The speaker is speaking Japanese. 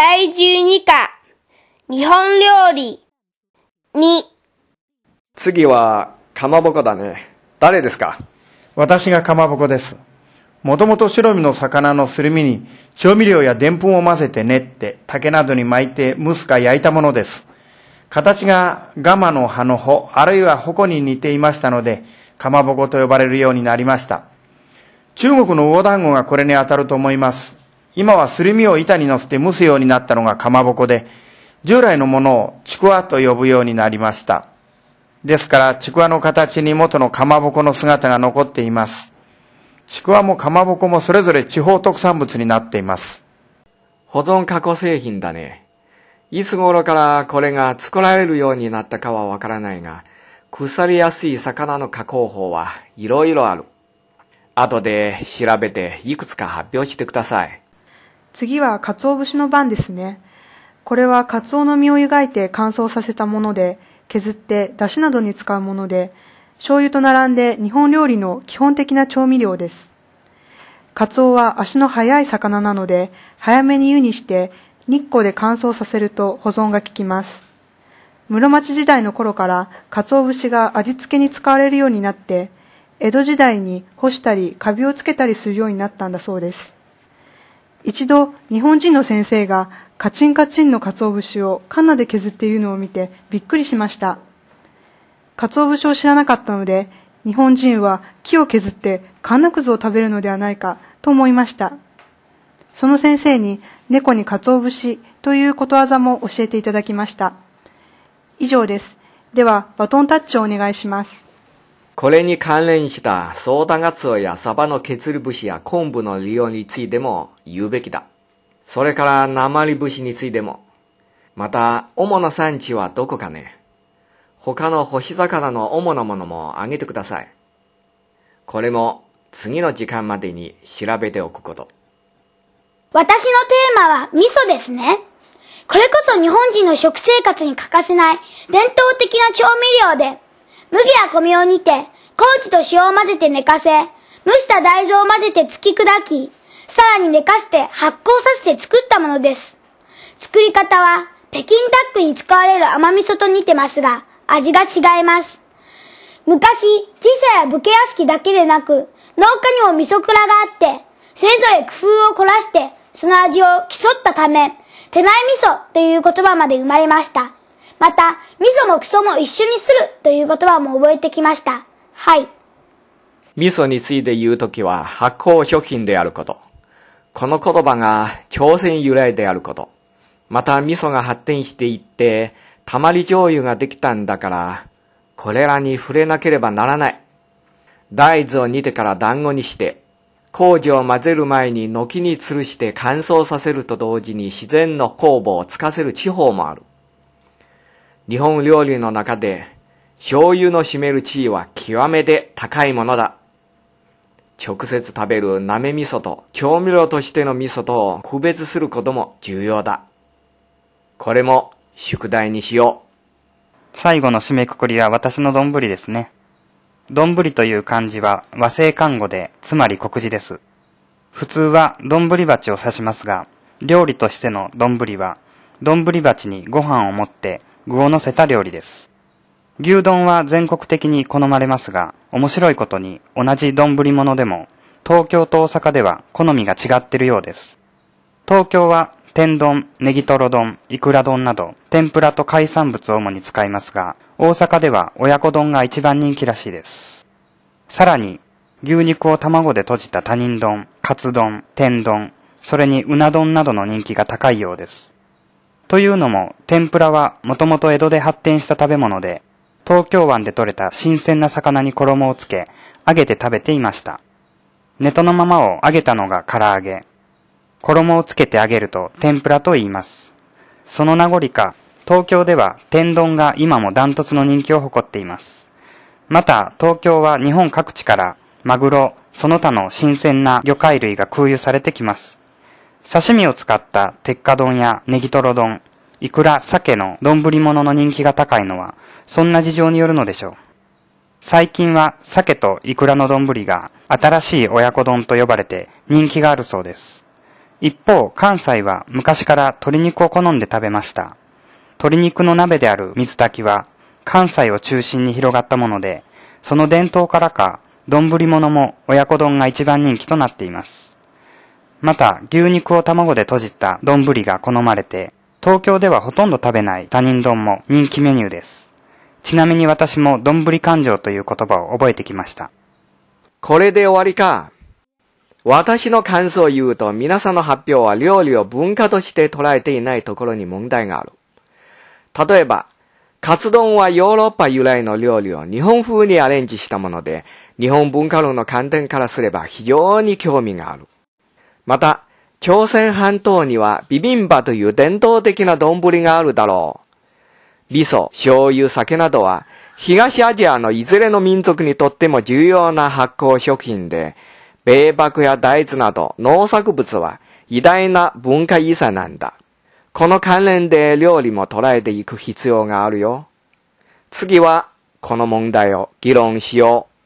第12課、日本料理、2、次は、かまぼこだね。誰ですか？私がかまぼこです。もともと白身の魚のすり身に調味料やでんぷんを混ぜて練って竹などに巻いて蒸すか焼いたものです。形がガマの葉の穂、あるいは矛に似ていましたので、かまぼこと呼ばれるようになりました。中国の魚団子がこれに当たると思います。今はすり身を板に乗せて蒸すようになったのがかまぼこで、従来のものをちくわと呼ぶようになりました。ですから、ちくわの形に元のかまぼこの姿が残っています。ちくわもかまぼこもそれぞれ地方特産物になっています。保存加工製品だね。いつ頃からこれが作られるようになったかはわからないが、腐りやすい魚の加工法はいろいろある。後で調べていくつか発表してください。次は鰹節の番ですね。これは鰹の身を湯がいて乾燥させたもので、削って出汁などに使うもので、醤油と並んで日本料理の基本的な調味料です。鰹は足の速い魚なので、早めに湯にして日光で乾燥させると保存が効きます。室町時代の頃から鰹節が味付けに使われるようになって、江戸時代に干したりカビをつけたりするようになったんだそうです。一度日本人の先生がカチンカチンの鰹節をカンナで削っているのを見てびっくりしました。鰹節を知らなかったので、日本人は木を削ってカンナくずを食べるのではないかと思いました。その先生に猫に鰹節ということわざも教えていただきました。以上です。では、バトンタッチをお願いします。これに関連したソーダガツオやサバの削り節や昆布の利用についても言うべきだ。それから鉛節についても。また、主な産地はどこかね。他の干し魚の主なものもあげてください。これも次の時間までに調べておくこと。私のテーマは味噌ですね。これこそ日本人の食生活に欠かせない伝統的な調味料で、麦や米を煮て、麹と塩を混ぜて寝かせ、蒸した大豆を混ぜて突き砕き、さらに寝かして発酵させて作ったものです。作り方は、北京ダックに使われる甘味噌と似てますが、味が違います。昔、自社や武家屋敷だけでなく、農家にも味噌蔵があって、それぞれ工夫を凝らして、その味を競ったため、手前味噌という言葉まで生まれました。また、味噌もクソも一緒にするという言葉も覚えてきました。はい。味噌について言うときは発酵食品であること。この言葉が朝鮮由来であること。また味噌が発展していって、たまり醤油ができたんだから、これらに触れなければならない。大豆を煮てから団子にして、麹を混ぜる前に軒に吊るして乾燥させると同時に自然の酵母をつかせる地方もある。日本料理の中で、醤油の占める地位は極めて高いものだ。直接食べるなめ味噌と調味料としての味噌とを区別することも重要だ。これも宿題にしよう最後の締めくくりは私の丼ですね。丼という漢字は和製漢語で、つまり国字です。普通は丼鉢を指しますが、料理としての丼は、丼鉢にご飯を持って具を乗せた料理です。牛丼は全国的に好まれますが、面白いことに同じ丼物でも、東京と大阪では好みが違っているようです。東京は天丼、ネギトロ丼、イクラ丼など、天ぷらと海産物を主に使いますが、大阪では親子丼が一番人気らしいです。さらに、牛肉を卵で閉じた他人丼、カツ丼、天丼、それにうな丼などの人気が高いようです。というのも、天ぷらはもともと江戸で発展した食べ物で、東京湾で採れた新鮮な魚に衣をつけ、揚げて食べていました。ネトのままを揚げたのが唐揚げ。衣をつけて揚げると天ぷらと言います。その名残か、東京では天丼が今もダントツの人気を誇っています。また、東京は日本各地からマグロ、その他の新鮮な魚介類が空輸されてきます。刺身を使った鉄火丼やネギトロ丼、イクラ、鮭の丼物の人気が高いのは、そんな事情によるのでしょう。最近は鮭とイクラの丼が新しい親子丼と呼ばれて人気があるそうです。一方、関西は昔から鶏肉を好んで食べました。鶏肉の鍋である水炊きは、関西を中心に広がったもので、その伝統からか、丼物も親子丼が一番人気となっています。また、牛肉を卵で閉じた丼が好まれて、東京ではほとんど食べない他人丼も人気メニューです。ちなみに私も丼勘定という言葉を覚えてきました。これで終わりか。私の感想を言うと、皆さんの発表は料理を文化として捉えていないところに問題がある。例えば、カツ丼はヨーロッパ由来の料理を日本風にアレンジしたもので、日本文化論の観点からすれば非常に興味がある。また、朝鮮半島にはビビンバという伝統的な丼があるだろう。味噌、醤油、酒などは、東アジアのいずれの民族にとっても重要な発酵食品で、米麦や大豆など農作物は偉大な文化遺産なんだ。この関連で料理も捉えていく必要があるよ。次は、この問題を議論しよう。